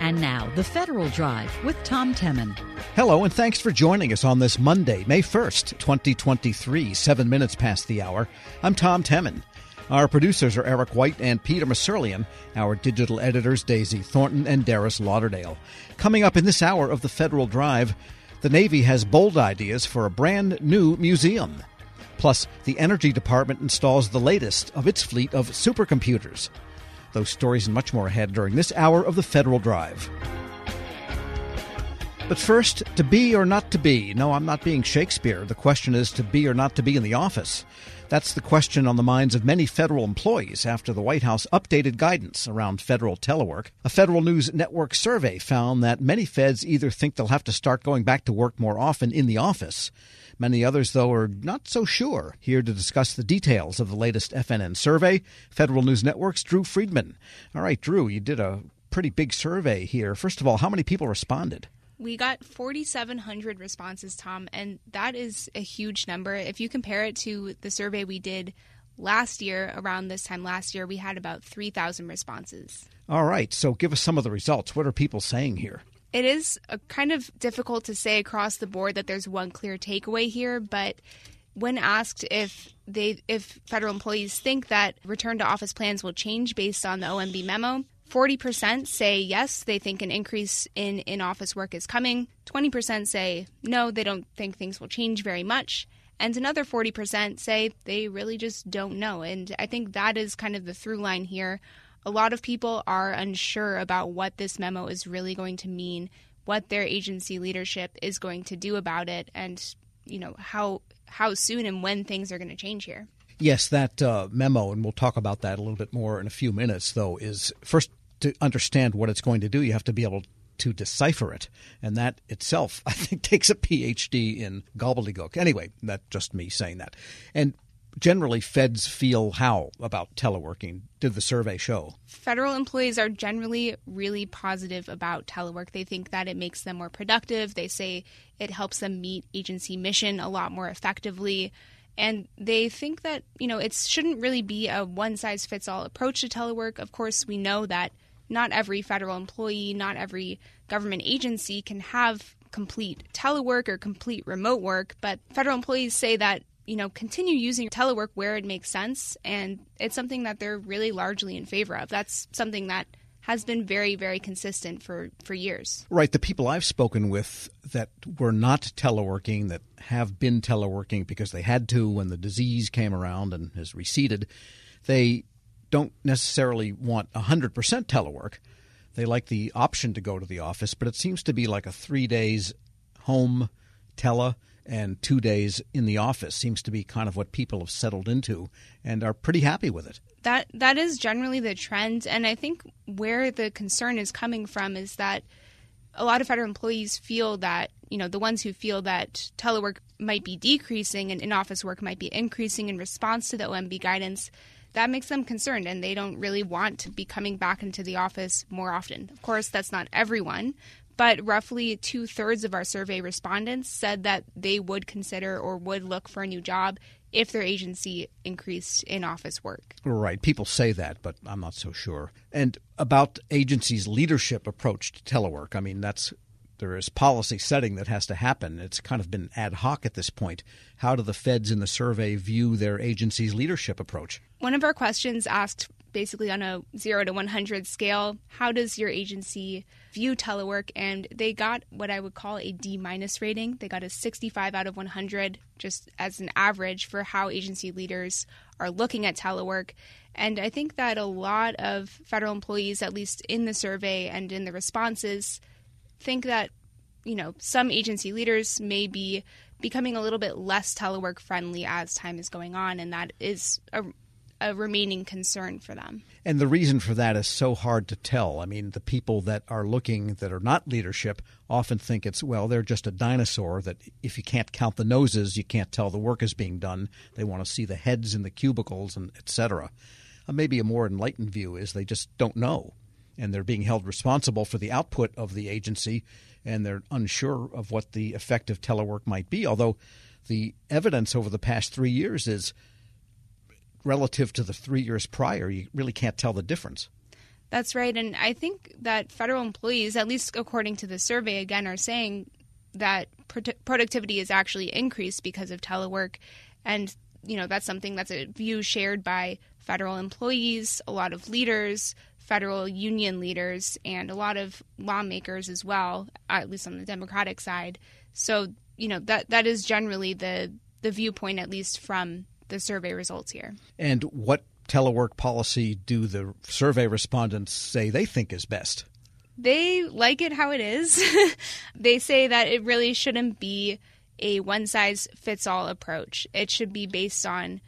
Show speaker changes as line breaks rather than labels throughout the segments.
And now, the Federal Drive with Tom Temin.
Hello, and thanks for joining us on this Monday, May 1st, 2023, seven minutes past the hour. I'm Tom Temin. Our producers are Eric White and Peter Musurlian. Our digital editors, Daisy Thornton and Darius Lauderdale. Coming up in this hour of the Federal Drive, the Navy has bold ideas for a brand new museum. Plus, the Energy Department installs the latest of its fleet of supercomputers. Those stories and much more ahead during this hour of the Federal Drive. But first, to be or not to be. No, I'm not being Shakespeare. The question is to be or not to be in the office. That's the question on the minds of many federal employees after the White House updated guidance around federal telework. A Federal News Network survey found that many feds either think they'll have to start going back to work more often in the office. Many others, though, are not so sure. Here to discuss the details of the latest FNN survey, Federal News Network's Drew Friedman. All right, Drew, you did a pretty big survey here. First of all, how many people responded?
We got 4,700 responses, Tom, and that is a huge number. If you compare it to the survey we did last year, around this time last year, we had about 3,000 responses.
All right, so give us some of the results. What are people saying here?
It is kind of difficult to say across the board that there's one clear takeaway here, but when asked if they if federal employees think that return to office plans will change based on the OMB memo, 40% say yes, they think an increase in in office work is coming. 20% say no, they don't think things will change very much. And another 40% say they really just don't know. And I think that is kind of the through line here. A lot of people are unsure about what this memo is really going to mean, what their agency leadership is going to do about it, and you know how how soon and when things are going to change here.
Yes, that uh, memo, and we'll talk about that a little bit more in a few minutes, though, is first to understand what it's going to do, you have to be able to decipher it. And that itself, I think, takes a PhD in gobbledygook. Anyway, that's just me saying that. And generally, feds feel how about teleworking? Did the survey show?
Federal employees are generally really positive about telework. They think that it makes them more productive. They say it helps them meet agency mission a lot more effectively and they think that you know it shouldn't really be a one size fits all approach to telework. Of course, we know that not every federal employee, not every government agency can have complete telework or complete remote work, but federal employees say that you know continue using telework where it makes sense and it's something that they're really largely in favor of. That's something that has been very very consistent for for years.
Right, the people I've spoken with that were not teleworking that have been teleworking because they had to when the disease came around and has receded, they don't necessarily want 100% telework. They like the option to go to the office, but it seems to be like a 3 days home tele and 2 days in the office seems to be kind of what people have settled into and are pretty happy with it.
That that is generally the trend and I think where the concern is coming from is that a lot of federal employees feel that, you know, the ones who feel that telework might be decreasing and in office work might be increasing in response to the OMB guidance that makes them concerned and they don't really want to be coming back into the office more often. Of course, that's not everyone, but roughly two thirds of our survey respondents said that they would consider or would look for a new job if their agency increased in office work.
Right. People say that, but I'm not so sure. And about agencies' leadership approach to telework, I mean, that's there is policy setting that has to happen. It's kind of been ad hoc at this point. How do the feds in the survey view their agency's leadership approach?
One of our questions asked basically on a 0 to 100 scale, how does your agency view telework? And they got what I would call a D minus rating. They got a 65 out of 100 just as an average for how agency leaders are looking at telework. And I think that a lot of federal employees, at least in the survey and in the responses, think that you know some agency leaders may be becoming a little bit less telework friendly as time is going on, and that is a, a remaining concern for them.
And the reason for that is so hard to tell. I mean, the people that are looking that are not leadership often think it's, well, they're just a dinosaur that if you can't count the noses, you can't tell the work is being done. They want to see the heads in the cubicles and etc. Uh, maybe a more enlightened view is they just don't know and they're being held responsible for the output of the agency, and they're unsure of what the effect of telework might be. Although the evidence over the past three years is relative to the three years prior, you really can't tell the difference.
That's right. And I think that federal employees, at least according to the survey, again, are saying that productivity is actually increased because of telework. And, you know, that's something that's a view shared by federal employees, a lot of leaders, federal union leaders, and a lot of lawmakers as well, at least on the Democratic side. So, you know, that that is generally the the viewpoint, at least from the survey results here.
And what telework policy do the survey respondents say they think is best?
They like it how it is. they say that it really shouldn't be a one size fits all approach. It should be based on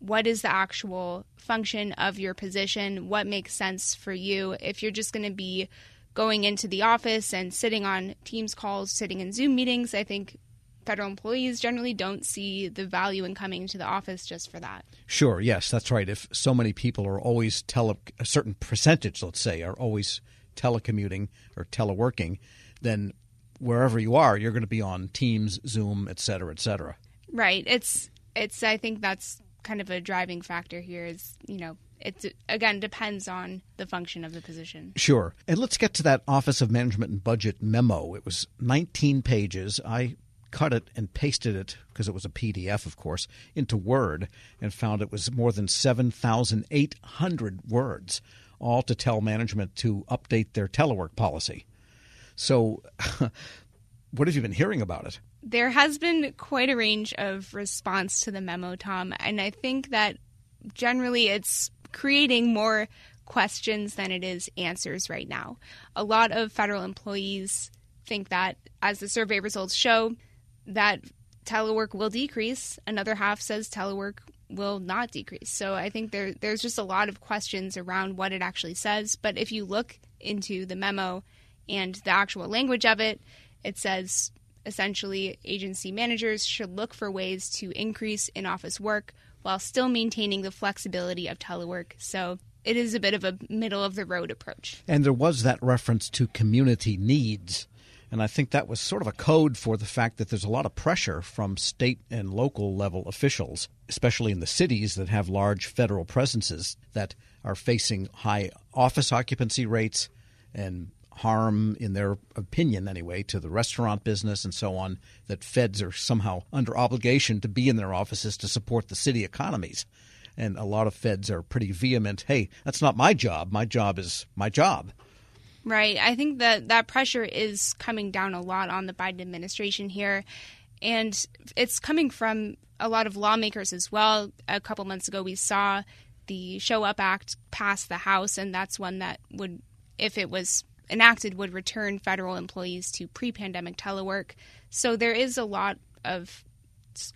what is the actual function of your position, what makes sense for you. If you're just going to be going into the office and sitting on Teams calls, sitting in Zoom meetings, I think federal employees generally don't see the value in coming to the office just for that.
Sure, yes, that's right. If so many people are always tele a certain percentage, let's say, are always telecommuting or teleworking, then wherever you are, you're going to be on Teams, Zoom, et cetera, et cetera.
Right. It's it's I think that's kind of a driving factor here is, you know, it again depends on the function of the position.
Sure. And let's get to that Office of Management and Budget memo. It was 19 pages. I cut it and pasted it because it was a PDF, of course, into Word and found it was more than 7,800 words, all to tell management to update their telework policy. So, what have you been hearing about it?
There has been quite a range of response to the memo, Tom, and I think that generally it's creating more questions than it is answers right now. A lot of federal employees think that, as the survey results show, that telework will decrease. Another half says telework will not decrease. So I think there there's just a lot of questions around what it actually says. But if you look into the memo and the actual language of it, it says essentially agency managers should look for ways to increase in office work while still maintaining the flexibility of telework. So it is a bit of a middle of the road approach.
And there was that reference to community needs and I think that was sort of a code for the fact that there's a lot of pressure from state and local level officials, especially in the cities that have large federal presences that are facing high office occupancy rates and harm, in their opinion anyway, to the restaurant business and so on, that feds are somehow under obligation to be in their offices to support the city economies. And a lot of feds are pretty vehement hey, that's not my job. My job is my job.
Right. I think that that pressure is coming down a lot on the Biden administration here. And it's coming from a lot of lawmakers as well. A couple months ago, we saw the Show Up Act pass the House, and that's one that would, if it was enacted, would return federal employees to pre pandemic telework. So there is a lot of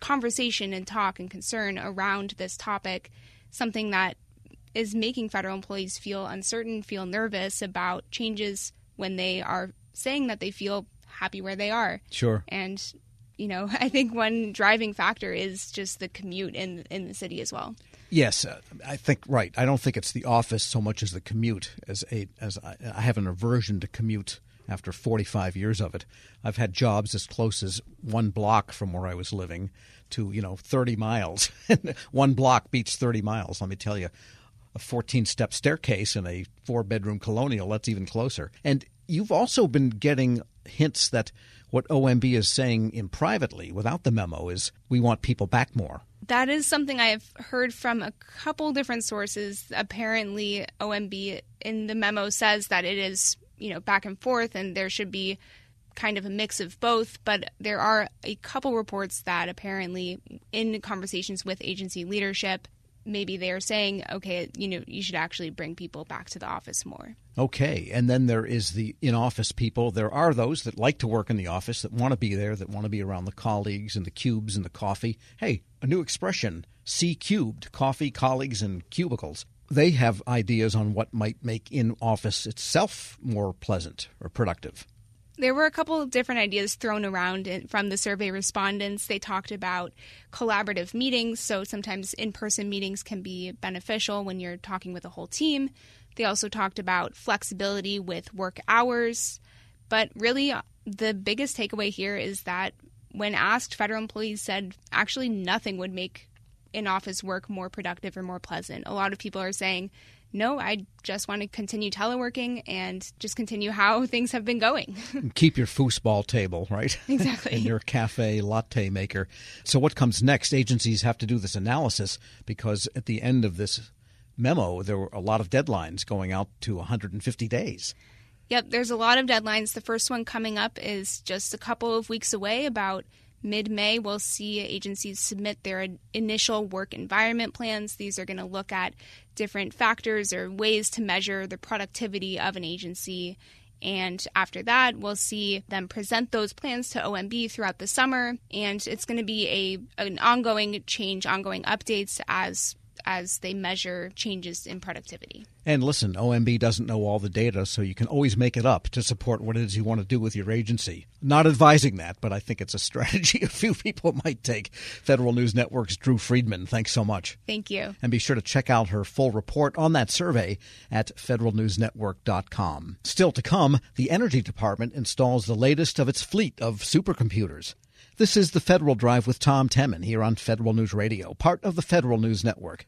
conversation and talk and concern around this topic, something that is making federal employees feel uncertain, feel nervous about changes when they are saying that they feel happy where they are.
Sure.
And you know, I think one driving factor is just the commute in in the city as well.
Yes, uh, I think right. I don't think it's the office so much as the commute. As a as I, I have an aversion to commute after 45 years of it. I've had jobs as close as one block from where I was living to you know 30 miles. one block beats 30 miles. Let me tell you a 14 step staircase in a four bedroom colonial. That's even closer. And you've also been getting hints that what OMB is saying in privately without the memo is we want people back more.
That is something I have heard from a couple different sources. Apparently, OMB in the memo says that it is, you know, back and forth and there should be kind of a mix of both, but there are a couple reports that apparently in conversations with agency leadership maybe they're saying, okay, you know, you should actually bring people back to the office more.
Okay. And then there is the in office people. There are those that like to work in the office, that want to be there, that want to be around the colleagues and the cubes and the coffee. Hey, a new expression C cubed coffee, colleagues, and cubicles. They have ideas on what might make in office itself more pleasant or productive
there were a couple of different ideas thrown around from the survey respondents. They talked about collaborative meetings, so sometimes in person meetings can be beneficial when you're talking with a whole team. They also talked about flexibility with work hours. But really, uh, the biggest takeaway here is that when asked, federal employees said actually nothing would make in office work more productive or more pleasant. A lot of people are saying no, I just want to continue teleworking and just continue how things have been going.
Keep your foosball table, right?
Exactly.
and your cafe latte maker. So, what comes next? Agencies have to do this analysis because at the end of this memo, there were a lot of deadlines going out to 150 days.
Yep, there's a lot of deadlines. The first one coming up is just a couple of weeks away, about mid May, we'll see agencies submit their initial work environment plans. These are going to look at different factors or ways to measure the productivity of an agency. And after that, we'll see them present those plans to OMB throughout the summer. And it's going to be a an ongoing change, ongoing updates as as they measure changes in productivity.
And listen, OMB doesn't know all the data, so you can always make it up to support what it is you want to do with your agency. Not advising that, but I think it's a strategy a few people might take. Federal News Network's Drew Friedman, thanks so much.
Thank you.
And be sure to check out her full report on that survey at federalnewsnetwork.com. Still to come, the Energy Department installs the latest of its fleet of supercomputers. This is the Federal Drive with Tom Temin here on Federal News Radio, part of the Federal News Network.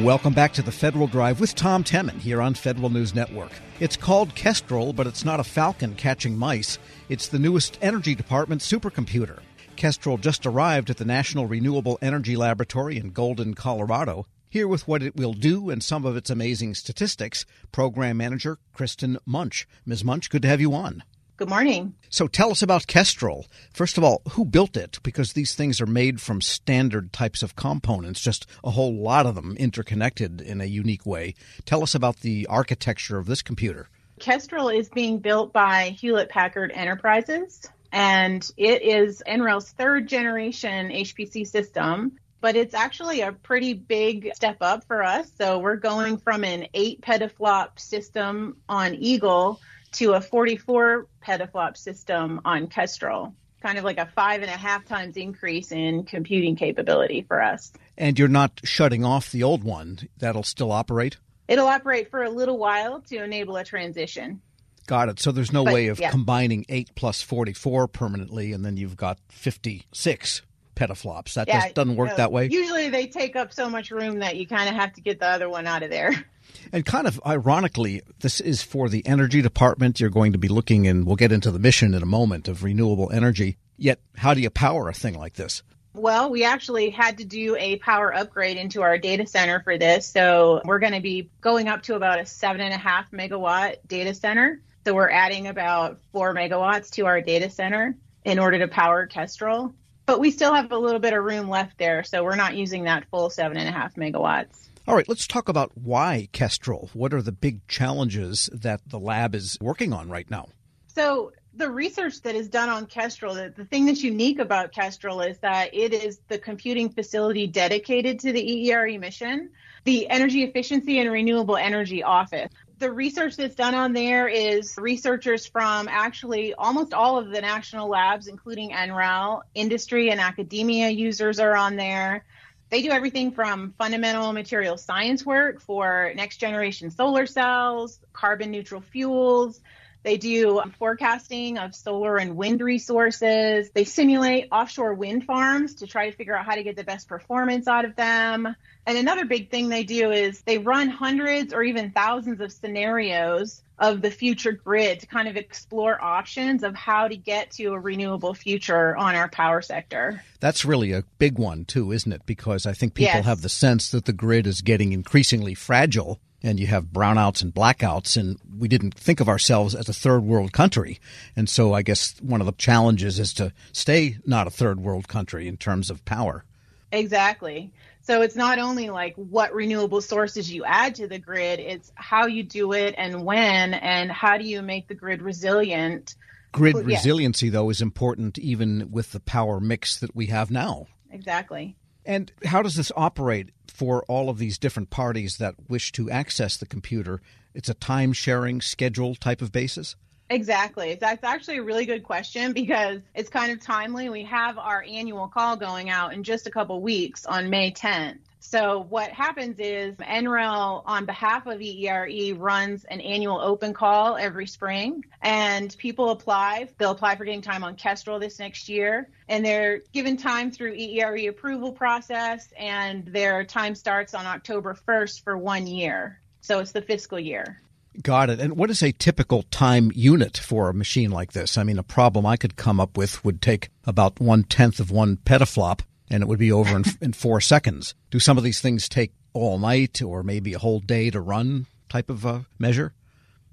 Welcome back to the Federal Drive with Tom Temin here on Federal News Network. It's called Kestrel, but it's not a falcon catching mice. It's the newest Energy Department supercomputer. Kestrel just arrived at the National Renewable Energy Laboratory in Golden, Colorado. Here with what it will do and some of its amazing statistics, Program Manager Kristen Munch. Ms. Munch, good to have you on.
Good morning.
So tell us about Kestrel. First of all, who built it? Because these things are made from standard types of components, just a whole lot of them interconnected in a unique way. Tell us about the architecture of this computer.
Kestrel is being built by Hewlett Packard Enterprises, and it is NREL's third generation HPC system. But it's actually a pretty big step up for us. So we're going from an eight petaflop system on Eagle to a 44 petaflop system on Kestrel. Kind of like a five and a half times increase in computing capability for us.
And you're not shutting off the old one, that'll still operate?
It'll operate for a little while to enable a transition.
Got it. So there's no
But,
way of
yeah.
combining 8 plus 44 permanently, and then you've got 56 petaflops. That
Yeah,
just doesn't work
no,
that way.
Usually they take up so much room that you kind of have to get the other one out of there.
And kind of ironically, this is for the energy department. You're going to be looking, and we'll get into the mission in a moment of renewable energy. Yet, how do you power a thing like this?
Well, we actually had to do a power upgrade into our data center for this. So we're going to be going up to about a seven and a half megawatt data center. So we're adding about four megawatts to our data center in order to power Kestrel. But we still have a little bit of room left there. So we're not using that full seven and a half megawatts.
All right, let's talk about why Kestrel. What are the big challenges that the lab is working on right now?
So the research that is done on Kestrel, the, the thing that's unique about Kestrel is that it is the computing facility dedicated to the EERE mission, the Energy Efficiency and Renewable Energy Office. The research that's done on there is researchers from actually almost all of the national labs, including NREL, industry and academia users are on there. They do everything from fundamental material science work for next generation solar cells, carbon neutral fuels, they do forecasting of solar and wind resources. They simulate offshore wind farms to try to figure out how to get the best performance out of them. And another big thing they do is they run hundreds or even thousands of scenarios of the future grid to kind of explore options of how to get to a renewable future on our power sector.
That's really a big one, too, isn't it? Because I think people
Yes.
have the sense that the grid is getting increasingly fragile and you have brownouts and blackouts, and we didn't think of ourselves as a third world country. And so I guess one of the challenges is to stay not a third world country in terms of power.
Exactly. So it's not only like what renewable sources you add to the grid, it's how you do it and when, and how do you make the grid resilient.
Grid
Well, yeah.
resiliency, though, is important even with the power mix that we have now.
Exactly.
And how does this operate for all of these different parties that wish to access the computer? It's a time sharing schedule type of basis?
Exactly. That's actually a really good question because it's kind of timely. We have our annual call going out in just a couple weeks on May 10th. So what happens is NREL on behalf of EERE runs an annual open call every spring and people apply. They'll apply for getting time on Kestrel this next year and they're given time through EERE approval process and their time starts on October 1st for one year. So it's the fiscal year.
Got it. And what is a typical time unit for a machine like this? I mean, a problem I could come up with would take about one tenth of one petaflop and it would be over in, in four seconds. Do some of these things take all night or maybe a whole day to run type of uh, measure?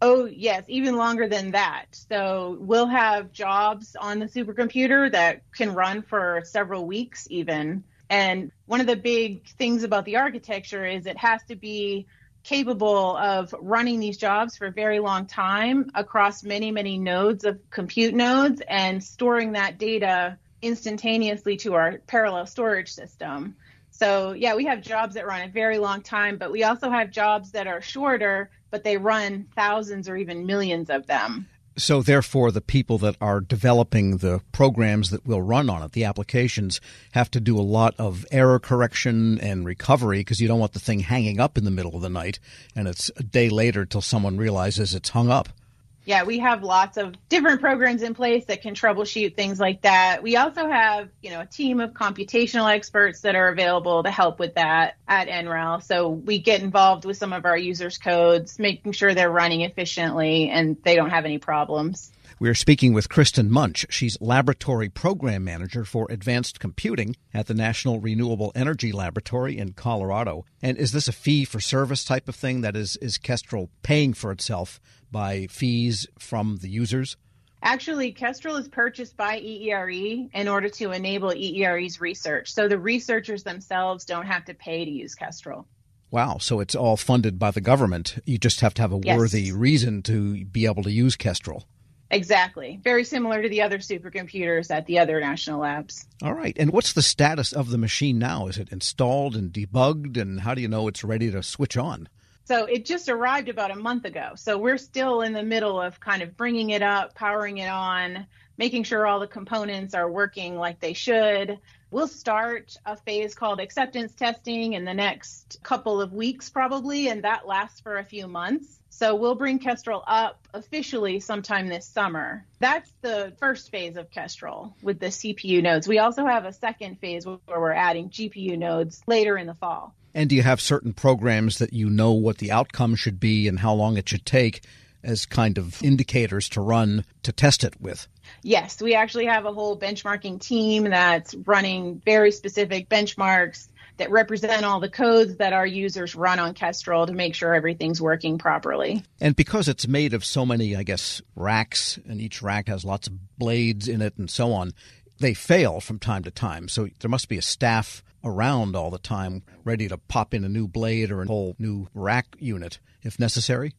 Oh, yes, even longer than that. So we'll have jobs on the supercomputer that can run for several weeks, even. And one of the big things about the architecture is it has to be capable of running these jobs for a very long time across many, many nodes of compute nodes and storing that data instantaneously to our parallel storage system. So, yeah, we have jobs that run a very long time, but we also have jobs that are shorter, but they run thousands or even millions of them.
So, therefore, the people that are developing the programs that will run on it, the applications, have to do a lot of error correction and recovery because you don't want the thing hanging up in the middle of the night and it's a day later till someone realizes it's hung up
yeah, we have lots of different programs in place that can troubleshoot things like that. We also have, you know, a team of computational experts that are available to help with that at NREL. So we get involved with some of our users' codes, making sure they're running efficiently and they don't have any problems.
We're speaking with Kristen Munch. She's Laboratory Program Manager for Advanced Computing at the National Renewable Energy Laboratory in Colorado. And is this a fee for service type of thing? That is, is Kestrel paying for itself by fees from the users?
Actually, Kestrel is purchased by EERE in order to enable EERE's research. So the researchers themselves don't have to pay to use Kestrel.
Wow, so it's all funded by the government. You just have to have a yes. worthy reason to be able to use Kestrel.
Exactly. Very similar to the other supercomputers at the other national labs.
All right. And what's the status of the machine now? Is it installed and debugged? And how do you know it's ready to switch on?
So it just arrived about a month ago. So we're still in the middle of kind of bringing it up, powering it on, making sure all the components are working like they should. We'll start a phase called acceptance testing in the next couple of weeks, probably, and that lasts for a few months. So we'll bring Kestrel up officially sometime this summer. That's the first phase of Kestrel with the CPU nodes. We also have a second phase where we're adding GPU nodes later in the fall.
And do you have certain programs that you know what the outcome should be and how long it should take as kind of indicators to run to test it with?
Yes, we actually have a whole benchmarking team that's running very specific benchmarks that represent all the codes that our users run on Kestrel to make sure everything's working properly.
And because it's made of so many, I guess, racks, and each rack has lots of blades in it and so on, they fail from time to time. So there must be a staff around all the time, ready to pop in a new blade or a whole new rack unit if necessary?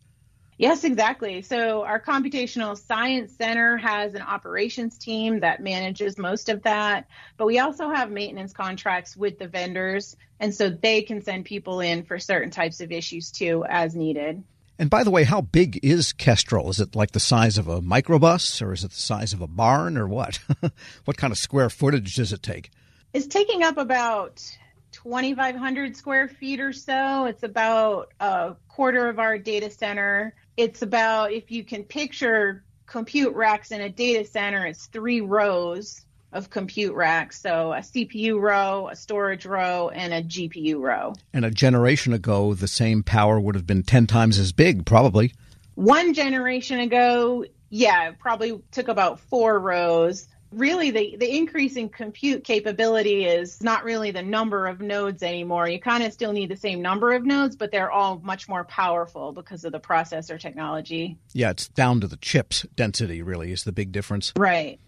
Yes, exactly. So our computational science center has an operations team that manages most of that, but we also have maintenance contracts with the vendors, and so they can send people in for certain types of issues too as needed.
And by the way, how big is Kestrel? Is it like the size of a microbus or is it the size of a barn or what? what kind of square footage does it take?
It's taking up about 2,500 square feet or so. It's about a quarter of our data center. It's about, if you can picture compute racks in a data center, it's three rows of compute racks. So a CPU row, a storage row, and a GPU row.
And a generation ago, the same power would have been 10 times as big, probably.
One generation ago, yeah, probably took about four rows really the, the increase in compute capability is not really the number of nodes anymore. You kind of still need the same number of nodes, but they're all much more powerful because of the processor technology.
Yeah, it's down to the chips density, really, is the big difference.
Right.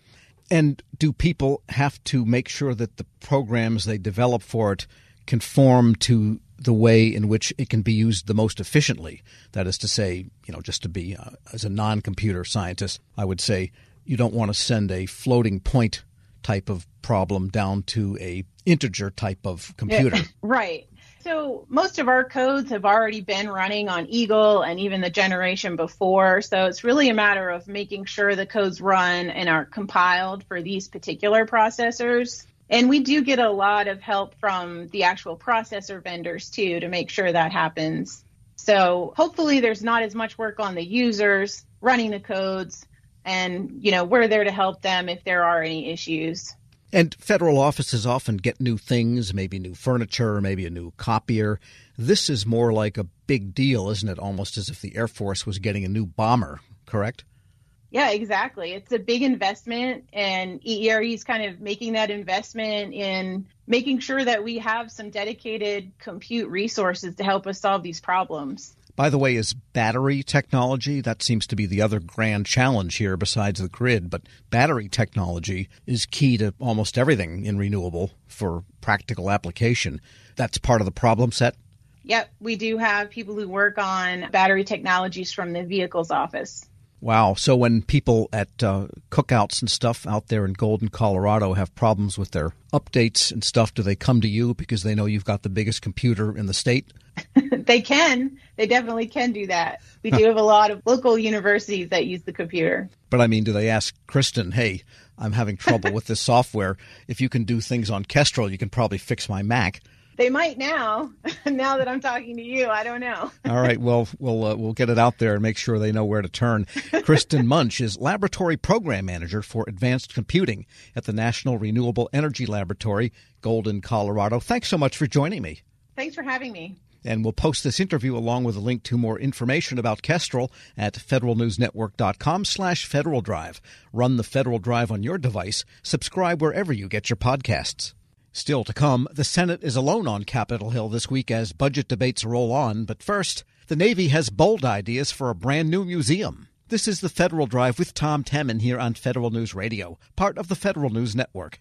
And do people have to make sure that the programs they develop for it conform to the way in which it can be used the most efficiently? That is to say, you know, just to be, uh, as a non computer scientist, I would say you don't want to send a floating point type of problem down to a integer type of computer.
right. So most of our codes have already been running on Eagle and even the generation before. So it's really a matter of making sure the codes run and are compiled for these particular processors. And we do get a lot of help from the actual processor vendors too to make sure that happens. So hopefully there's not as much work on the users running the codes and you know we're there to help them if there are any issues.
And federal offices often get new things, maybe new furniture, maybe a new copier. This is more like a big deal, isn't it? Almost as if the Air Force was getting a new bomber, correct?
Yeah, exactly. It's a big investment, and EERE is kind of making that investment in making sure that we have some dedicated compute resources to help us solve these problems.
By the way, is battery technology, that seems to be the other grand challenge here besides the grid, but battery technology is key to almost everything in renewable for practical application. That's part of the problem set?
Yep, we do have people who work on battery technologies from the vehicles office.
Wow. So when people at uh, cookouts and stuff out there in Golden, Colorado have problems with their updates and stuff, do they come to you because they know you've got the biggest computer in the state?
they can. They definitely can do that. We do have a lot of local universities that use the computer.
But I mean, do they ask Kristen, hey, I'm having trouble with this software. If you can do things on Kestrel, you can probably fix my Mac.
They might now. now that I'm talking to you, I don't know.
All right. Well, we'll uh, we'll get it out there and make sure they know where to turn. Kristen Munch is laboratory program manager for advanced computing at the National Renewable Energy Laboratory, Golden, Colorado. Thanks so much for joining me.
Thanks for having me.
And we'll post this interview along with a link to more information about Kestrel at federalnewsnetwork.com slash Federal Drive. Run the Federal Drive on your device. Subscribe wherever you get your podcasts. Still to come, the Senate is alone on Capitol Hill this week as budget debates roll on. But first, the Navy has bold ideas for a brand new museum. This is the Federal Drive with Tom Temin here on Federal News Radio, part of the Federal News Network.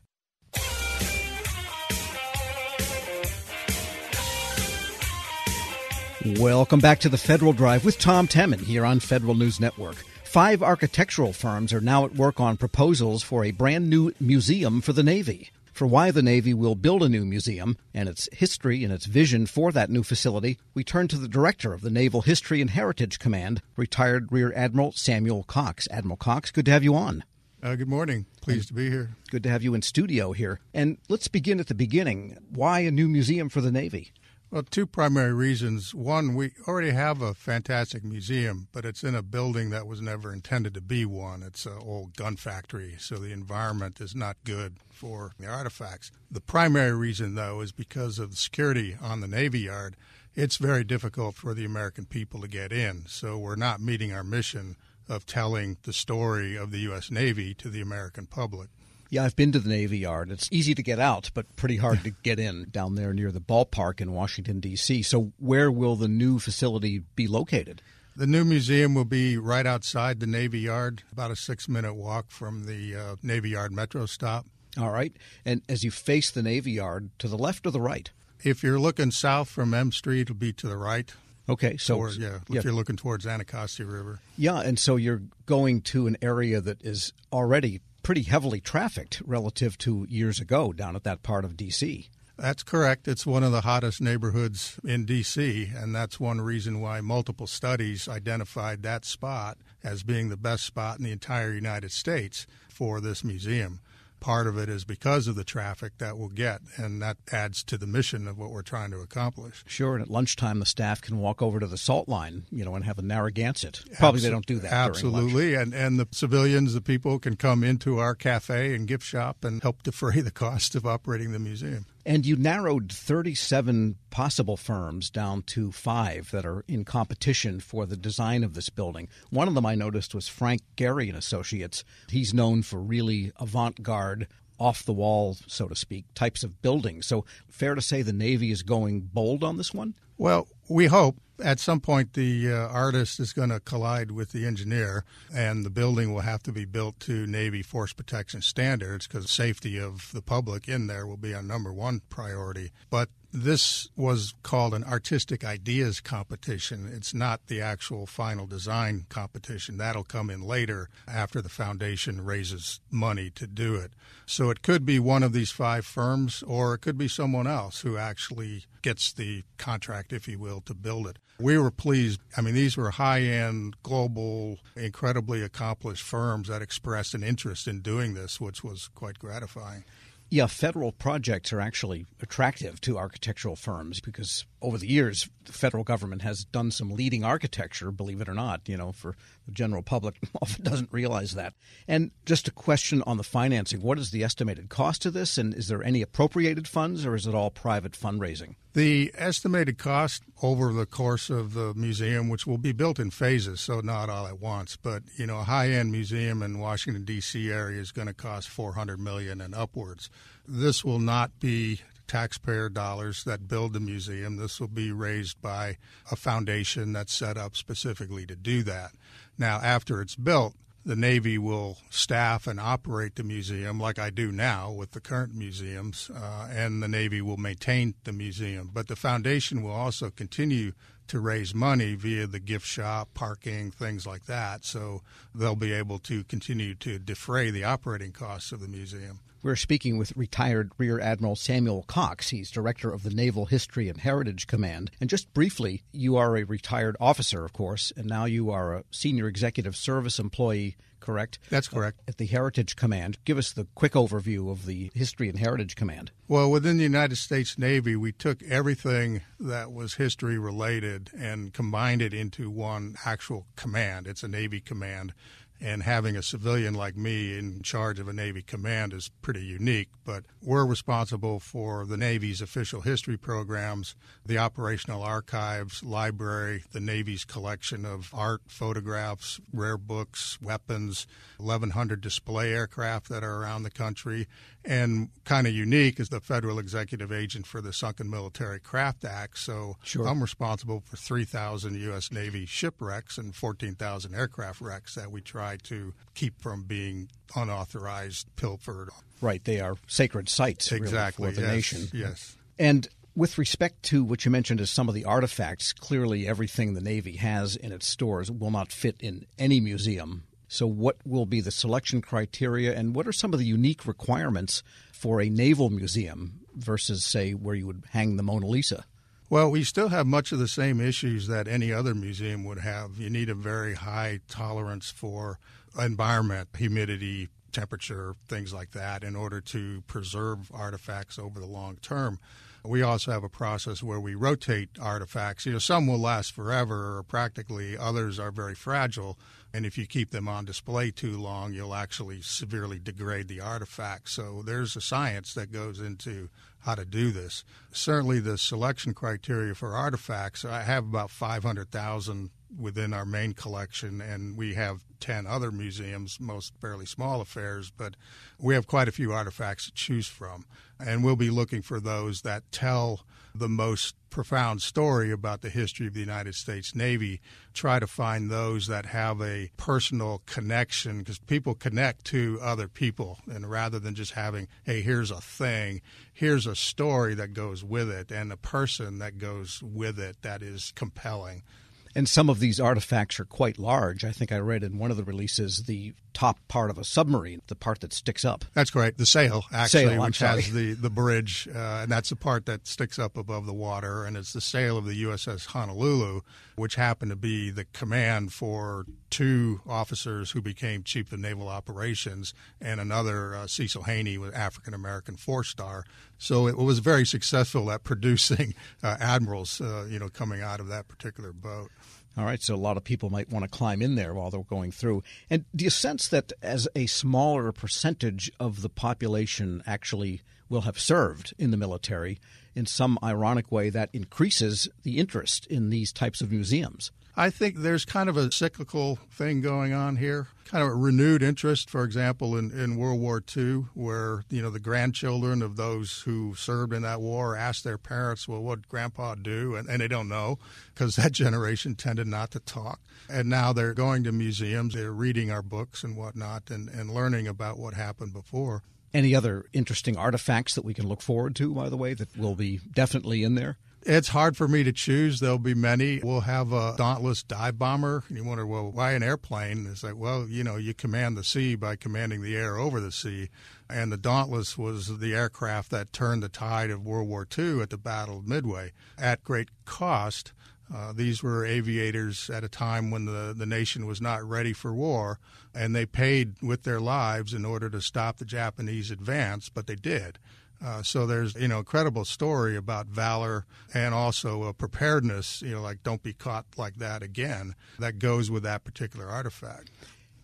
Welcome back to the Federal Drive with Tom Temin here on Federal News Network. Five architectural firms are now at work on proposals for a brand new museum for the Navy. For why the Navy will build a new museum and its history and its vision for that new facility, we turn to the director of the Naval History and Heritage Command, retired Rear Admiral Samuel Cox. Admiral Cox, good to have you on.
Uh, good morning. Pleased to be here.
Good to have you in studio here. And let's begin at the beginning. Why a new museum for the Navy?
Well, two primary reasons. One, we already have a fantastic museum, but it's in a building that was never intended to be one. It's an old gun factory, so the environment is not good for the artifacts. The primary reason, though, is because of the security on the Navy Yard. It's very difficult for the American people to get in, so we're not meeting our mission of telling the story of the U.S. Navy to the American public.
Yeah, I've been to the Navy Yard. It's easy to get out, but pretty hard to get in down there near the ballpark in Washington, D.C. So, where will the new facility be located?
The new museum will be right outside the Navy Yard, about a six minute walk from the uh, Navy Yard metro stop.
All right. And as you face the Navy Yard, to the left or the right?
If you're looking south from M Street, it'll be to the right.
Okay, so
or, yeah, if yeah. you're looking towards Anacostia River.
Yeah, and so you're going to an area that is already pretty heavily trafficked relative to years ago down at that part of D.C.
That's correct. It's one of the hottest neighborhoods in D.C., and that's one reason why multiple studies identified that spot as being the best spot in the entire United States for this museum part of it is because of the traffic that we'll get, and that adds to the mission of what we're trying to accomplish.
Sure, and at lunchtime, the staff can walk over to the salt line, you know, and have a Narragansett. Probably Absol- they don't do that.
Absolutely, and and the civilians, the people, can come into our cafe and gift shop and help defray the cost of operating the museum.
And you narrowed 37 possible firms down to five that are in competition for the design of this building. One of them I noticed was Frank Gehry and Associates. He's known for really avant-garde off the wall, so to speak, types of buildings. So, fair to say the Navy is going bold on this one?
Well, we hope at some point the uh, artist is going to collide with the engineer, and the building will have to be built to Navy force protection standards because safety of the public in there will be our number one priority. But this was called an artistic ideas competition. It's not the actual final design competition. That'll come in later after the foundation raises money to do it. So it could be one of these five firms, or it could be someone else who actually gets the contract, if you will, to build it. We were pleased. I mean, these were high end, global, incredibly accomplished firms that expressed an interest in doing this, which was quite gratifying.
Yeah, federal projects are actually attractive to architectural firms because over the years, the federal government has done some leading architecture, believe it or not, you know, for the general public often doesn't realize that. And just a question on the financing what is the estimated cost of this? And is there any appropriated funds or is it all private fundraising?
The estimated cost over the course of the museum, which will be built in phases, so not all at once, but you know, a high-end museum in Washington D.C. area is going to cost 400 million and upwards. This will not be taxpayer dollars that build the museum. This will be raised by a foundation that's set up specifically to do that. Now, after it's built, the Navy will staff and operate the museum like I do now with the current museums, uh, and the Navy will maintain the museum. But the foundation will also continue to raise money via the gift shop, parking, things like that. So they'll be able to continue to defray the operating costs of the museum.
We're speaking with retired Rear Admiral Samuel Cox. He's director of the Naval History and Heritage Command. And just briefly, you are a retired officer, of course, and now you are a senior executive service employee, correct?
That's correct.
At the Heritage Command. Give us the quick overview of the History and Heritage Command.
Well, within the United States Navy, we took everything that was history related and combined it into one actual command. It's a Navy command and having a civilian like me in charge of a Navy command is pretty unique. But we're responsible for the Navy's official history programs, the operational archives, library, the Navy's collection of art, photographs, rare books, weapons, 1,100 display aircraft that are around the country. And kind of unique is the federal executive agent for the Sunken Military Craft Act. So
sure.
I'm responsible for 3,000 U.S. Navy shipwrecks and 14,000 aircraft wrecks that we try to keep from being unauthorized, pilfered.
Right. They are sacred sites
exactly,
really, for the
yes,
nation.
Yes.
And with respect to what you mentioned as some of the artifacts, clearly everything the Navy has in its stores will not fit in any museum so, what will be the selection criteria, and what are some of the unique requirements for a naval museum versus, say, where you would hang the Mona Lisa?
Well, we still have much of the same issues that any other museum would have. You need a very high tolerance for environment, humidity, temperature, things like that, in order to preserve artifacts over the long term. We also have a process where we rotate artifacts. You know, some will last forever, or practically. Others are very fragile, and if you keep them on display too long, you'll actually severely degrade the artifact. So there's a science that goes into how to do this. Certainly, the selection criteria for artifacts. I have about 500,000 within our main collection, and we have 10 other museums, most fairly small affairs, but we have quite a few artifacts to choose from. And we'll be looking for those that tell the most profound story about the history of the United States Navy. Try to find those that have a personal connection because people connect to other people. And rather than just having, hey, here's a thing, here's a story that goes with it and a person that goes with it that is compelling.
And some of these artifacts are quite large. I think I read in one of the releases the top part of a submarine, the part that sticks up.
That's correct. The sail, actually,
sail,
which has the, the bridge, uh, and that's the part that sticks up above the water. And it's the sail of the USS Honolulu, which happened to be the command for two officers who became chief of naval operations, and another, uh, Cecil Haney, was African American four star. So it was very successful at producing uh, admirals, uh, you know, coming out of that particular boat.
All right, so a lot of people might want to climb in there while they're going through. And do you sense that as a smaller percentage of the population actually will have served in the military, in some ironic way, that increases the interest in these types of museums?
I think there's kind of a cyclical thing going on here, kind of a renewed interest, for example, in, in World War II, where, you know, the grandchildren of those who served in that war asked their parents, well, what grandpa do? And, and they don't know because that generation tended not to talk. And now they're going to museums, they're reading our books and whatnot and, and learning about what happened before.
Any other interesting artifacts that we can look forward to, by the way, that will be definitely in there?
It's hard for me to choose. There'll be many. We'll have a Dauntless dive bomber. And you wonder, well, why an airplane? It's like, well, you know, you command the sea by commanding the air over the sea. And the Dauntless was the aircraft that turned the tide of World War II at the Battle of Midway at great cost. Uh, these were aviators at a time when the, the nation was not ready for war, and they paid with their lives in order to stop the Japanese advance, but they did. Uh, so there's you know incredible story about valor and also a preparedness. You know, like don't be caught like that again. That goes with that particular artifact.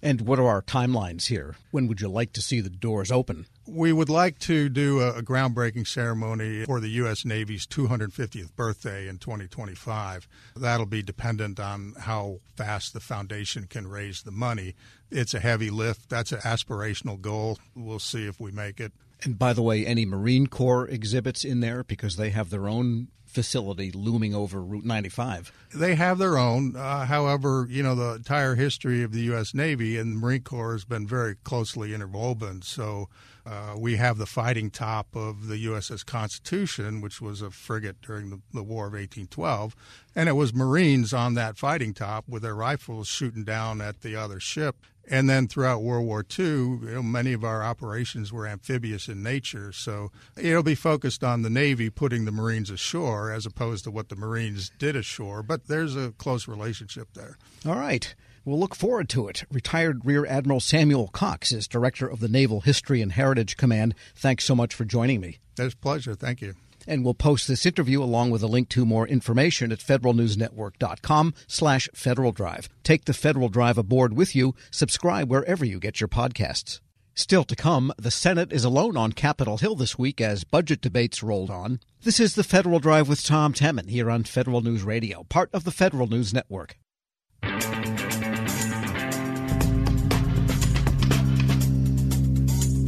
And what are our timelines here? When would you like to see the doors open?
We would like to do a, a, groundbreaking ceremony for the U.S. Navy's 250th birthday in 2025. That'll be dependent on how fast the foundation can raise the money. It's a heavy lift. That's an aspirational goal. We'll see if we make it.
And by the way, any Marine Corps exhibits in there because they have their own facility looming over Route 95.
They have their own. Uh, however, you know, the entire history of the U.S. Navy and the Marine Corps has been very closely interwoven. So uh, we have the fighting top of the USS Constitution, which was a frigate during the, the War of 1812. And it was Marines on that fighting top with their rifles shooting down at the other ship and then throughout World War II, you know, many of our operations were amphibious in nature. So it'll be focused on the Navy putting the Marines ashore as opposed to what the Marines did ashore. But there's a close relationship there.
All right. We'll look forward to it. Retired Rear Admiral Samuel Cox is director of the Naval History and Heritage Command. Thanks so much for joining me.
It's a pleasure. Thank you
and we'll post this interview along with a link to more information at federalnewsnetwork.com slash Federal Drive. Take the Federal Drive aboard with you. Subscribe wherever you get your podcasts. Still to come, the Senate is alone on Capitol Hill this week as budget debates rolled on. This is the Federal Drive with Tom Temin here on Federal News Radio, part of the Federal News Network.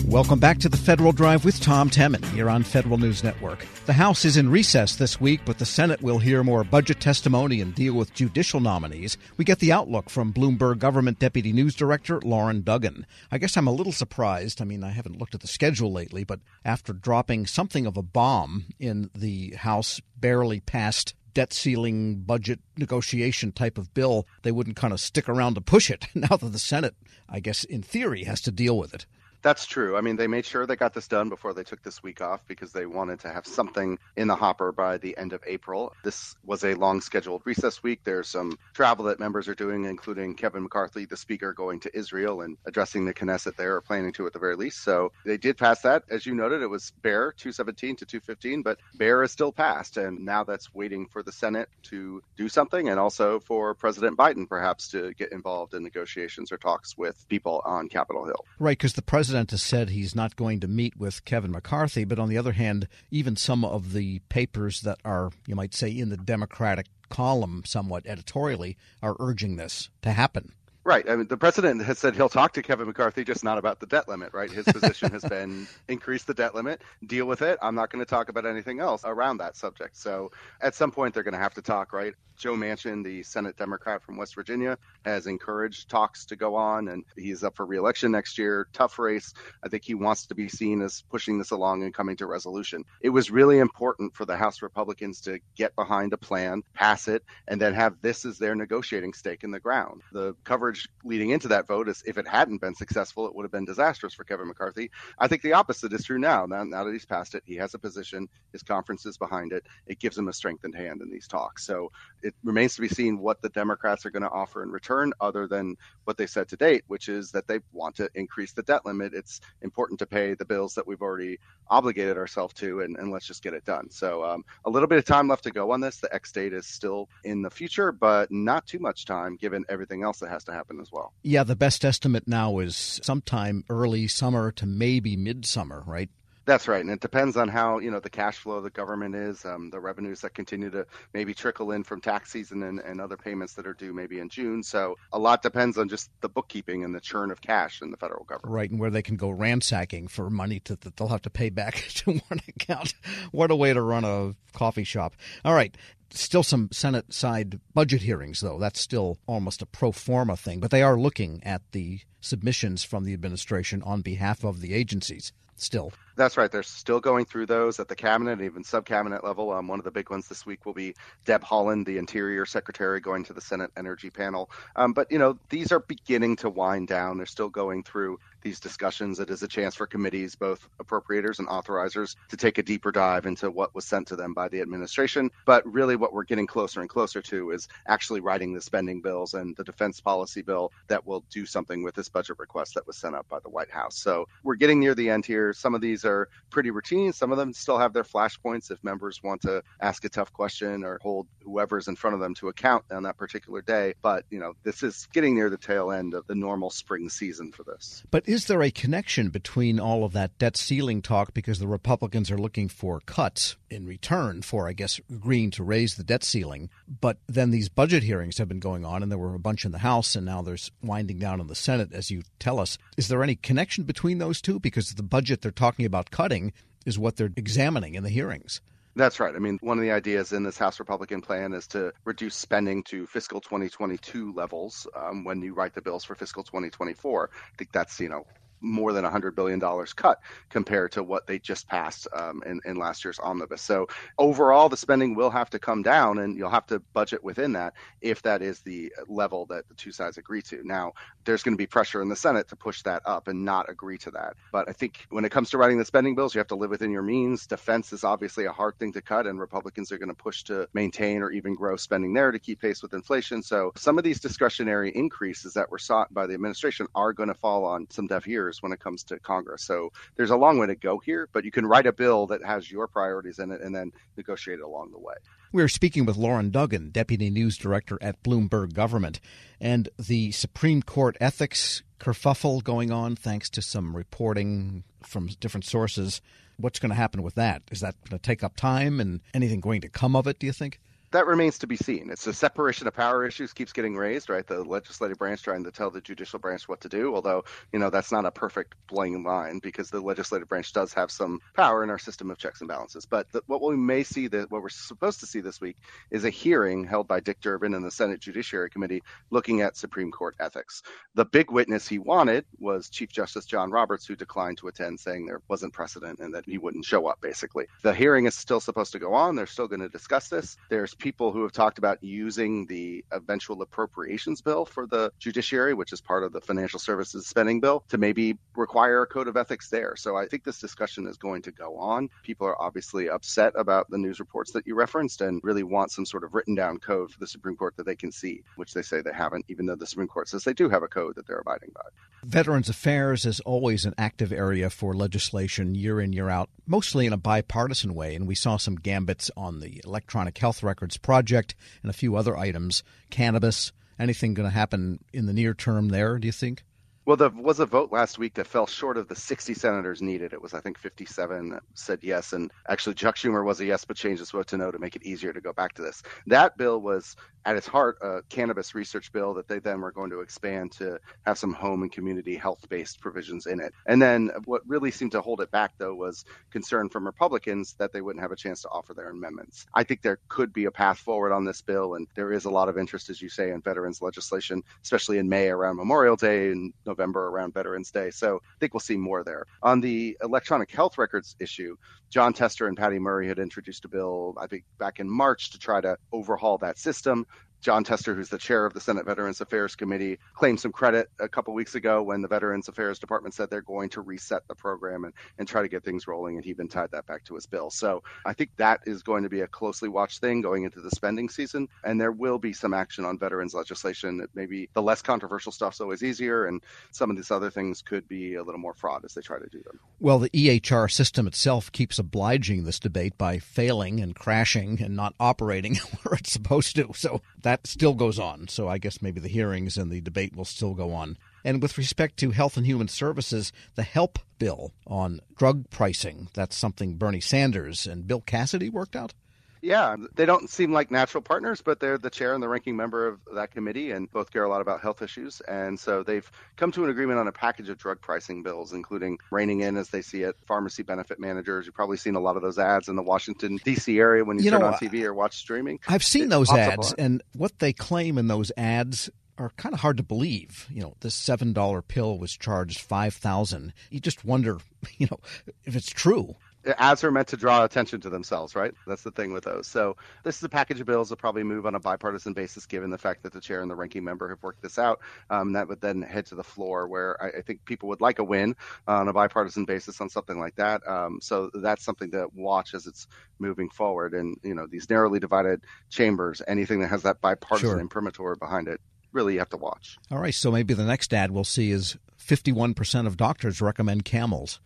Welcome back to the Federal Drive with Tom Temin here on Federal News Network. The House is in recess this week, but the Senate will hear more budget testimony and deal with judicial nominees. We get the outlook from Bloomberg Government Deputy News Director Loren Duggan. I guess I'm a little surprised. I mean, I haven't looked at the schedule lately, but after dropping something of a bomb in the House barely passed debt ceiling budget negotiation type of bill, they wouldn't kind of stick around to push it now that the Senate, I guess, in theory, has to deal with it.
That's true. I mean, they made sure they got this done before they took this week off because they wanted to have something in the hopper by the end of April. This was a long scheduled recess week. There's some travel that members are doing, including Kevin McCarthy, the speaker, going to Israel and addressing the Knesset there, or planning to at the very least. So they did pass that. As you noted, it was bare 217 to 215, but bare is still passed. And now that's waiting for the Senate to do something and also for President Biden perhaps to get involved in negotiations or talks with people on Capitol Hill.
Right, because the president president has said he's not going to meet with Kevin McCarthy, but on the other hand, even some of the papers that are, you might say, in the Democratic column somewhat editorially are urging this to happen.
Right. I mean, the president has said he'll talk to Kevin McCarthy, just not about the debt limit, right? His position has been increase the debt limit, deal with it. I'm not going to talk about anything else around that subject. So at some point, they're going to have to talk, right? Joe Manchin, the Senate Democrat from West Virginia, has encouraged talks to go on, and he's up for reelection next year. Tough race. I think he wants to be seen as pushing this along and coming to resolution. It was really important for the House Republicans to get behind a plan, pass it, and then have this as their negotiating stake in the ground. The coverage leading into that vote is if it hadn't been successful, it would have been disastrous for Kevin McCarthy. I think the opposite is true now. Now, now that he's passed it, he has a position, his conference is behind it. It gives him a strengthened hand in these talks. So it remains to be seen what the Democrats are going to offer in return, other than what they said to date, which is that they want to increase the debt limit. It's important to pay the bills that we've already obligated ourselves to, and, and let's just get it done. So um, a little bit of time left to go on this. The X date is still in the future, but not too much time given everything else that has to happen as well.
Yeah, the best estimate now is sometime early summer to maybe midsummer, right?
That's right, and it depends on how you know the cash flow of the government is, um, the revenues that continue to maybe trickle in from tax season and, and other payments that are due maybe in June. So a lot depends on just the bookkeeping and the churn of cash in the federal government.
Right, and where they can go ransacking for money to, that they'll have to pay back to one account. What a way to run a coffee shop! All right, still some Senate side budget hearings, though. That's still almost a pro forma thing, but they are looking at the submissions from the administration on behalf of the agencies. Still.
That's right. They're still going through those at the cabinet and even sub cabinet level. Um, one of the big ones this week will be Deb Haaland, the Interior Secretary, going to the Senate Energy Panel. Um, but, you know, these are beginning to wind down. They're still going through these discussions. It is a chance for committees, both appropriators and authorizers, to take a deeper dive into what was sent to them by the administration. But really, what we're getting closer and closer to is actually writing the spending bills and the defense policy bill that will do something with this budget request that was sent up by the White House. So we're getting near the end here. Some of these are pretty routine. Some of them still have their flashpoints if members want to ask a tough question or hold whoever's in front of them to account on that particular day. But, you know, this is getting near the tail end of the normal spring season for this.
But is there a connection between all of that debt ceiling talk because the Republicans are looking for cuts in return for, I guess, agreeing to raise the debt ceiling? But then these budget hearings have been going on, and there were a bunch in the House, and now there's winding down in the Senate, as you tell us. Is there any connection between those two? Because the budget they're talking about cutting is what they're examining in the hearings.
That's right. I mean, one of the ideas in this House Republican plan is to reduce spending to fiscal 2022 levels um, when you write the bills for fiscal 2024. I think that's, you know, more than $100 billion cut compared to what they just passed um, in, in last year's omnibus. So overall, the spending will have to come down, and you'll have to budget within that if that is the level that the two sides agree to. Now, there's going to be pressure in the Senate to push that up and not agree to that. But I think when it comes to writing the spending bills, you have to live within your means. Defense is obviously a hard thing to cut, and Republicans are going to push to maintain or even grow spending there to keep pace with inflation. So some of these discretionary increases that were sought by the administration are going to fall on some deaf ears when it comes to Congress. So there's a long way to go here, but you can write a bill that has your priorities in it and then negotiate it along the way.
We're speaking with Loren Duggan, Deputy News Director at Bloomberg Government, and the Supreme Court ethics kerfuffle going on thanks to some reporting from different sources. What's going to happen with that? Is that going to take up time and anything going to come of it, do you think?
That remains to be seen. It's the separation of power issues keeps getting raised, right? The legislative branch trying to tell the judicial branch what to do, although, you know, that's not a perfect blank line because the legislative branch does have some power in our system of checks and balances. But the, what we may see that what we're supposed to see this week is a hearing held by Dick Durbin and the Senate Judiciary Committee looking at Supreme Court ethics. The big witness he wanted was Chief Justice John Roberts, who declined to attend, saying there wasn't precedent and that he wouldn't show up, basically. The hearing is still supposed to go on. They're still going to discuss this. There's people who have talked about using the eventual appropriations bill for the judiciary, which is part of the financial services spending bill, to maybe require a code of ethics there. So I think this discussion is going to go on. People are obviously upset about the news reports that you referenced and really want some sort of written down code for the Supreme Court that they can see, which they say they haven't, even though the Supreme Court says they do have a code that they're abiding by.
Veterans Affairs is always an active area for legislation year in, year out, mostly in a bipartisan way. And we saw some gambits on the Electronic Health Records Project and a few other items. Cannabis. Anything going to happen in the near term there, do you think?
Well, there was a vote last week that fell short of the 60 senators needed. It was, I think, 57 said yes. And actually, Chuck Schumer was a yes, but changed his vote to no to make it easier to go back to this. That bill was, at its heart, a cannabis research bill that they then were going to expand to have some home and community health based provisions in it. And then uh, what really seemed to hold it back, though, was concern from Republicans that they wouldn't have a chance to offer their amendments. I think there could be a path forward on this bill. And there is a lot of interest, as you say, in veterans legislation, especially in May around Memorial Day and November November around Veterans Day. So I think we'll see more there. On the electronic health records issue, Jon Tester and Patty Murray had introduced a bill, I think, back in March to try to overhaul that system. Jon Tester, who's the chair of the Senate Veterans Affairs Committee, claimed some credit a couple weeks ago when the Veterans Affairs Department said they're going to reset the program and, and try to get things rolling. And he even tied that back to his bill. So I think that is going to be a closely watched thing going into the spending season. And there will be some action on veterans legislation. Maybe the less controversial stuff's always easier. And some of these other things could be a little more fraud as they try to do them.
Well, the EHR system itself keeps obliging this debate by failing and crashing and not operating where it's supposed to. So still goes on. So I guess maybe the hearings and the debate will still go on. And with respect to Health and Human Services, the HELP bill on drug pricing, that's something Bernie Sanders and Bill Cassidy worked out?
Yeah, they don't seem like natural partners, but they're the chair and the ranking member of that committee and both care a lot about health issues. And so they've come to an agreement on a package of drug pricing bills, including reining in, as they see it, pharmacy benefit managers. You've probably seen a lot of those ads in the Washington, D.C. area when you, you turn know, on TV or watch streaming.
I've seen those ads, and what they claim in those ads are kind of hard to believe. You know, this seven dollar pill was charged five thousand. You just wonder, you know, if it's true
ads are meant to draw attention to themselves, right? That's the thing with those. So this is a package of bills that probably move on a bipartisan basis, given the fact that the chair and the ranking member have worked this out. Um, that would then head to the floor, where I, I, think people would like a win on a bipartisan basis on something like that. Um, so that's something to watch as it's moving forward. And you know, these narrowly divided chambers, anything that has that bipartisan sure. imprimatur behind it, really you have to watch.
All right, so maybe the next ad we'll see is 51% of doctors recommend camels.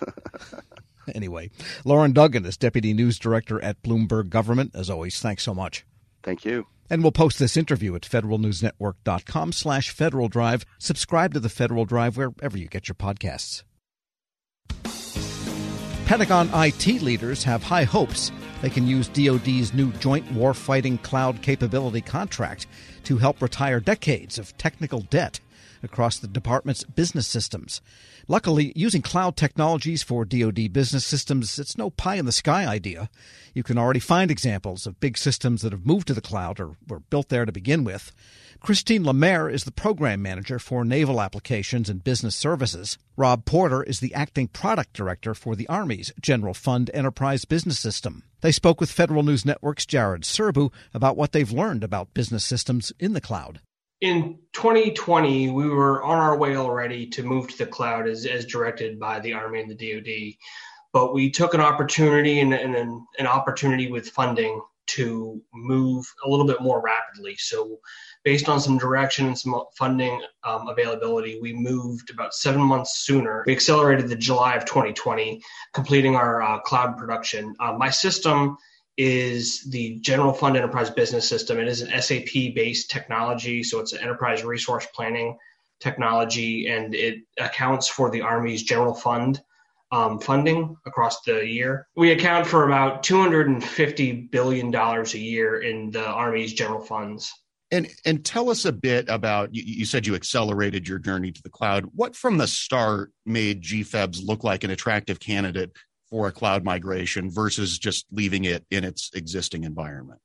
Anyway, Loren Duggan is Deputy News Director at Bloomberg Government. As always, thanks so much.
Thank you.
And we'll post this interview at federalnewsnetwork.com slash Federal Drive. Subscribe to the Federal Drive wherever you get your podcasts. Pentagon IT leaders have high hopes they can use DoD's new Joint Warfighting Cloud Capability contract to help retire decades of technical debt across the department's business systems. Luckily, using cloud technologies for DoD business systems, it's no pie in the sky idea. You can already find examples of big systems that have moved to the cloud or were built there to begin with. Christine Lemaire is the program manager for naval applications and business services. Rob Porter is the acting product director for the Army's General Fund Enterprise Business System. They spoke with Federal News Network's Jared Serbu about what they've learned about business systems in the cloud
in 2020, we were on our way already to move to the cloud as, as directed by the Army and the DoD. But we took an opportunity and, and an, an opportunity with funding to move a little bit more rapidly. So, based on some direction and some funding um, availability, we moved about seven months sooner. We accelerated the July of 2020, completing our uh, cloud production. Uh, my system is the General Fund Enterprise Business System. It is an SAP based technology, so it's an enterprise resource planning technology, and it accounts for the Army's general fund um, funding across the year. We account for about $250 billion a year in the Army's general funds.
And and tell us a bit about you, you, said you accelerated your journey to the cloud. What from the start made GFEBS look like an attractive candidate for a cloud migration versus just leaving it in its existing environment?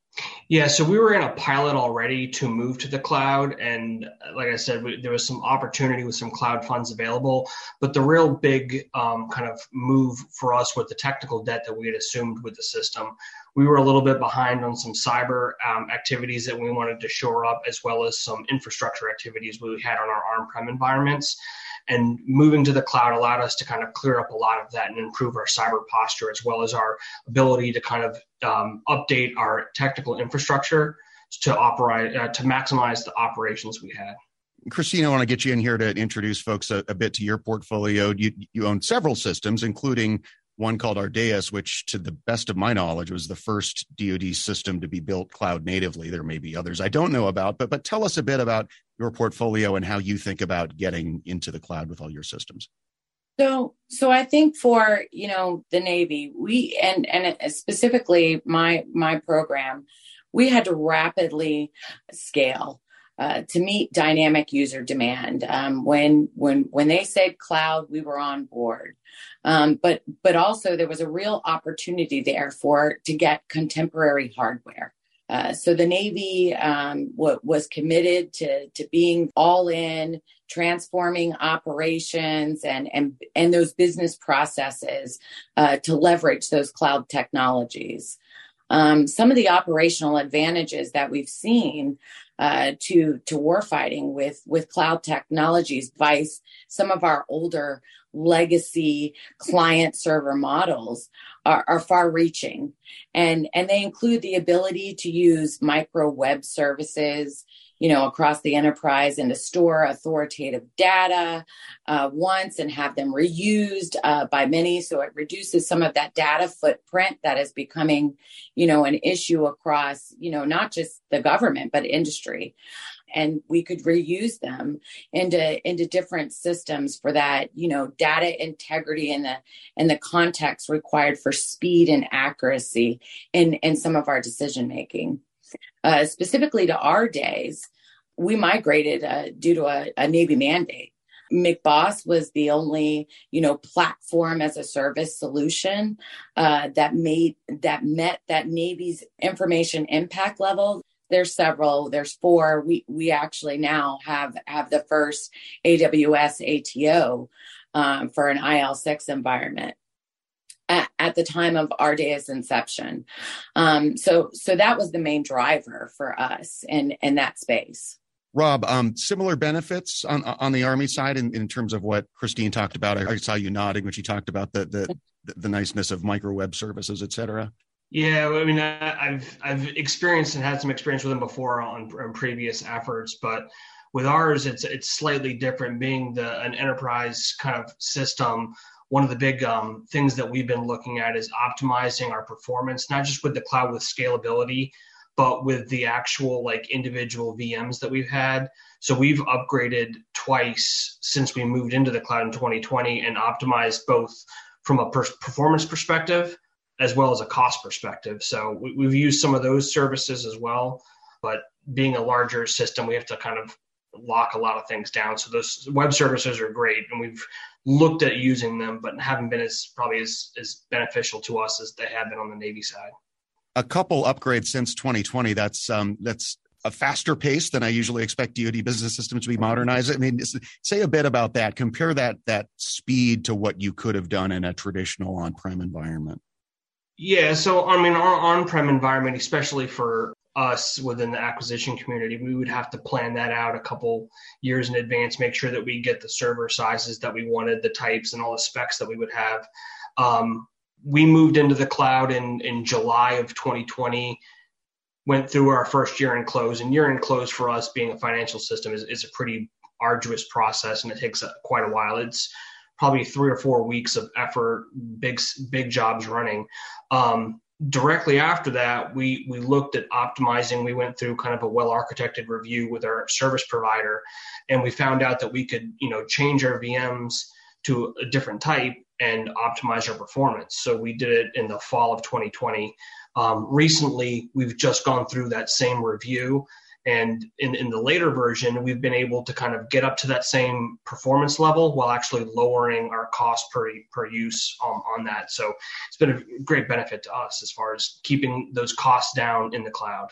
Yeah, so we were in a pilot already to move to the cloud. And like I said, we, there was some opportunity with some cloud funds available. But the real big um, kind of move for us with the technical debt that we had assumed with the system, we were a little bit behind on some cyber um, activities that we wanted to shore up, as well as some infrastructure activities we had on our on prem environments. And moving to the cloud allowed us to kind of clear up a lot of that and improve our cyber posture as well as our ability to kind of um, update our technical infrastructure to operate uh, to maximize the operations we had.
Christina, I want to get you in here to introduce folks a, a bit to your portfolio. You, you own several systems, including one called Ardeus, which, to the best of my knowledge, was the first DoD system to be built cloud natively. There may be others I don't know about, but but tell us a bit about your portfolio and how you think about getting into the cloud with all your systems.
So, so I think for you know the Navy, we and and specifically my my program, we had to rapidly scale uh, to meet dynamic user demand. Um, when when when they said cloud, we were on board. Um, but but also there was a real opportunity there for to get contemporary hardware. Uh, so the Navy um, w- was committed to to being all in, transforming operations and and and those business processes uh, to leverage those cloud technologies. Um, some of the operational advantages that we've seen uh, to to warfighting with with cloud technologies, vice some of our older legacy client server models are, are far reaching. And and they include the ability to use micro web services you know across the enterprise and to store authoritative data uh, once and have them reused uh, by many. So it reduces some of that data footprint that is becoming you know an issue across you know not just the government but industry and we could reuse them into into different systems for that you know data integrity and the and the context required for speed and accuracy in in some of our decision making. Uh, specifically to our days we migrated uh, due to a, a navy mandate. MCBOSS was the only, you know, platform as a service solution uh, that made that met that Navy's information impact level there's several. There's four. We we actually now have have the first AWS ATO um, for an IL6 environment at, at, the time of Ardea's inception. Um, so so that was the main driver for us in in that space.
Rob, um, similar benefits on on the Army side in, in terms of what Christine talked about. I, saw you nodding when she talked about the the, the niceness of micro web services, et cetera.
Yeah, I mean, I've I've experienced and had some experience with them before on, on previous efforts, but with ours, it's it's slightly different. Being the an enterprise kind of system, one of the big um, things that we've been looking at is optimizing our performance, not just with the cloud with scalability, but with the actual like individual VMs that we've had. So we've upgraded twice since we moved into the cloud in 2020 and optimized both from a per- performance perspective as well as a cost perspective. So we, have used some of those services as well, but being a larger system, we have to kind of lock a lot of things down. So those web services are great, and we've looked at using them, but haven't been as probably as, as beneficial to us as they have been on the Navy side.
A couple upgrades since 2020. That's um, that's a faster pace than I usually expect DoD business systems to be modernized. I mean, say a bit about that. Compare that that speed to what you could have done in a traditional on-prem environment.
Yeah, so I mean, our on-prem environment, especially for us within the acquisition community, we would have to plan that out a couple years in advance, make sure that we get the server sizes that we wanted, the types, and all the specs that we would have. Um, we moved into the cloud in in July of 2020. Went through our first year-end close, and year-end close for us being a financial system is, is a pretty arduous process, and it takes a, quite a while. It's probably three or four weeks of effort, big big jobs running. Um, directly after that, we we looked at optimizing. We went through kind of a well architected review with our service provider, and we found out that we could you know change our VMs to a different type and optimize our performance. So we did it in the fall of 2020. Um, recently, we've just gone through that same review and in, in the later version, we've been able to kind of get up to that same performance level while actually lowering our cost per, per use um, on that. So it's been a great benefit to us as far as keeping those costs down in the cloud.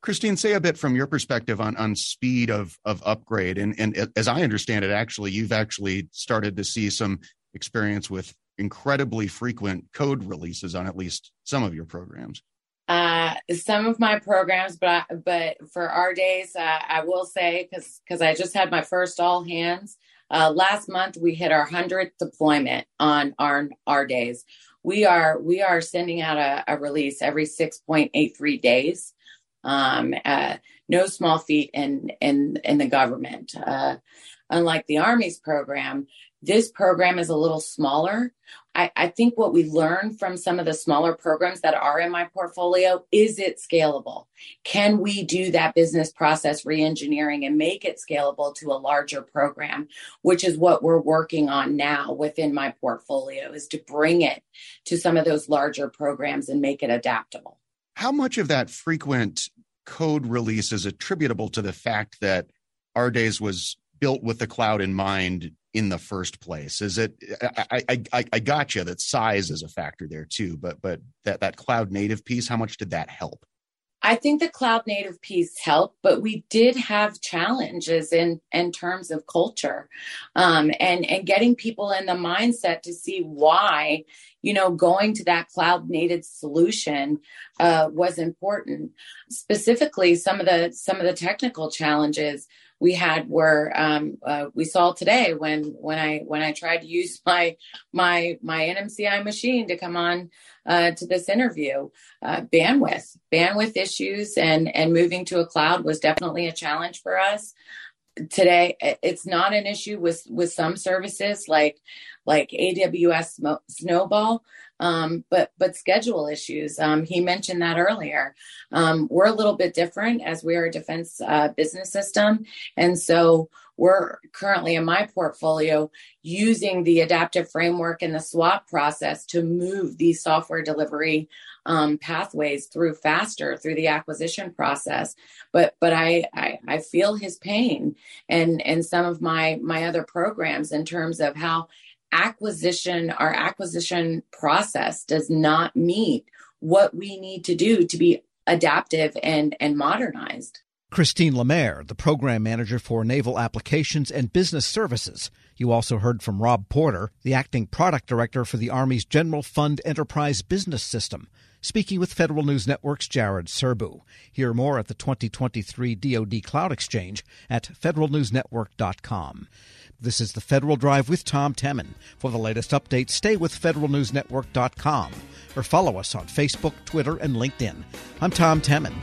Christine, say a bit from your perspective on, on speed of, of upgrade. And, and as I understand it, actually, you've actually started to see some experience with incredibly frequent code releases on at least some of your programs
uh, some of my programs, but I, but for our days, uh, I will say because because I just had my first all hands uh, last month. We hit our hundredth deployment on our our days. We are we are sending out a, a release every six point eight three days. Um, uh, no small feat in in in the government. Uh, unlike the Army's program, this program is a little smaller. I, I, think what we learned from some of the smaller programs that are in my portfolio is it scalable? Can we do that business process reengineering and make it scalable to a larger program, which is what we're working on now within my portfolio is to bring it to some of those larger programs and make it adaptable.
How much of that frequent code release is attributable to the fact that Ardes was built with the cloud in mind in the first place? Is it? I, I I I got you that size is a factor there too, but but that that cloud native piece, how much did that help?
I think the cloud native piece helped, but we did have challenges in in terms of culture, um, and and getting people in the mindset to see why you know going to that cloud native solution uh, was important. Specifically, some of the some of the technical challenges we had were um, uh, we saw today when when I when I tried to use my my my NMCI machine to come on uh, to this interview. Uh, bandwidth bandwidth issues and and moving to a cloud was definitely a challenge for us today it's not an issue with with some services like like aws snowball um, but but schedule issues. Um, he mentioned that earlier. Um, we're a little bit different as we are a defense uh, business system, and so we're currently in my portfolio using the adaptive framework and the swap process to move these software delivery um, pathways through faster through the acquisition process. But but I, I I feel his pain and and some of my my other programs in terms of how acquisition, our acquisition process does not meet what we need to do to be adaptive and, and modernized.
Christine Lemaire, the program manager for naval applications and business services. You also heard from Rob Porter, the acting product director for the Army's General Fund Enterprise Business System, speaking with Federal News Network's Jared Serbu. Hear more at the 2023 DoD Cloud Exchange at federalnewsnetwork.com. This is the Federal Drive with Tom Temin. For the latest updates, stay with federalnewsnetwork.com or follow us on Facebook, Twitter, and LinkedIn. I'm Tom Temin.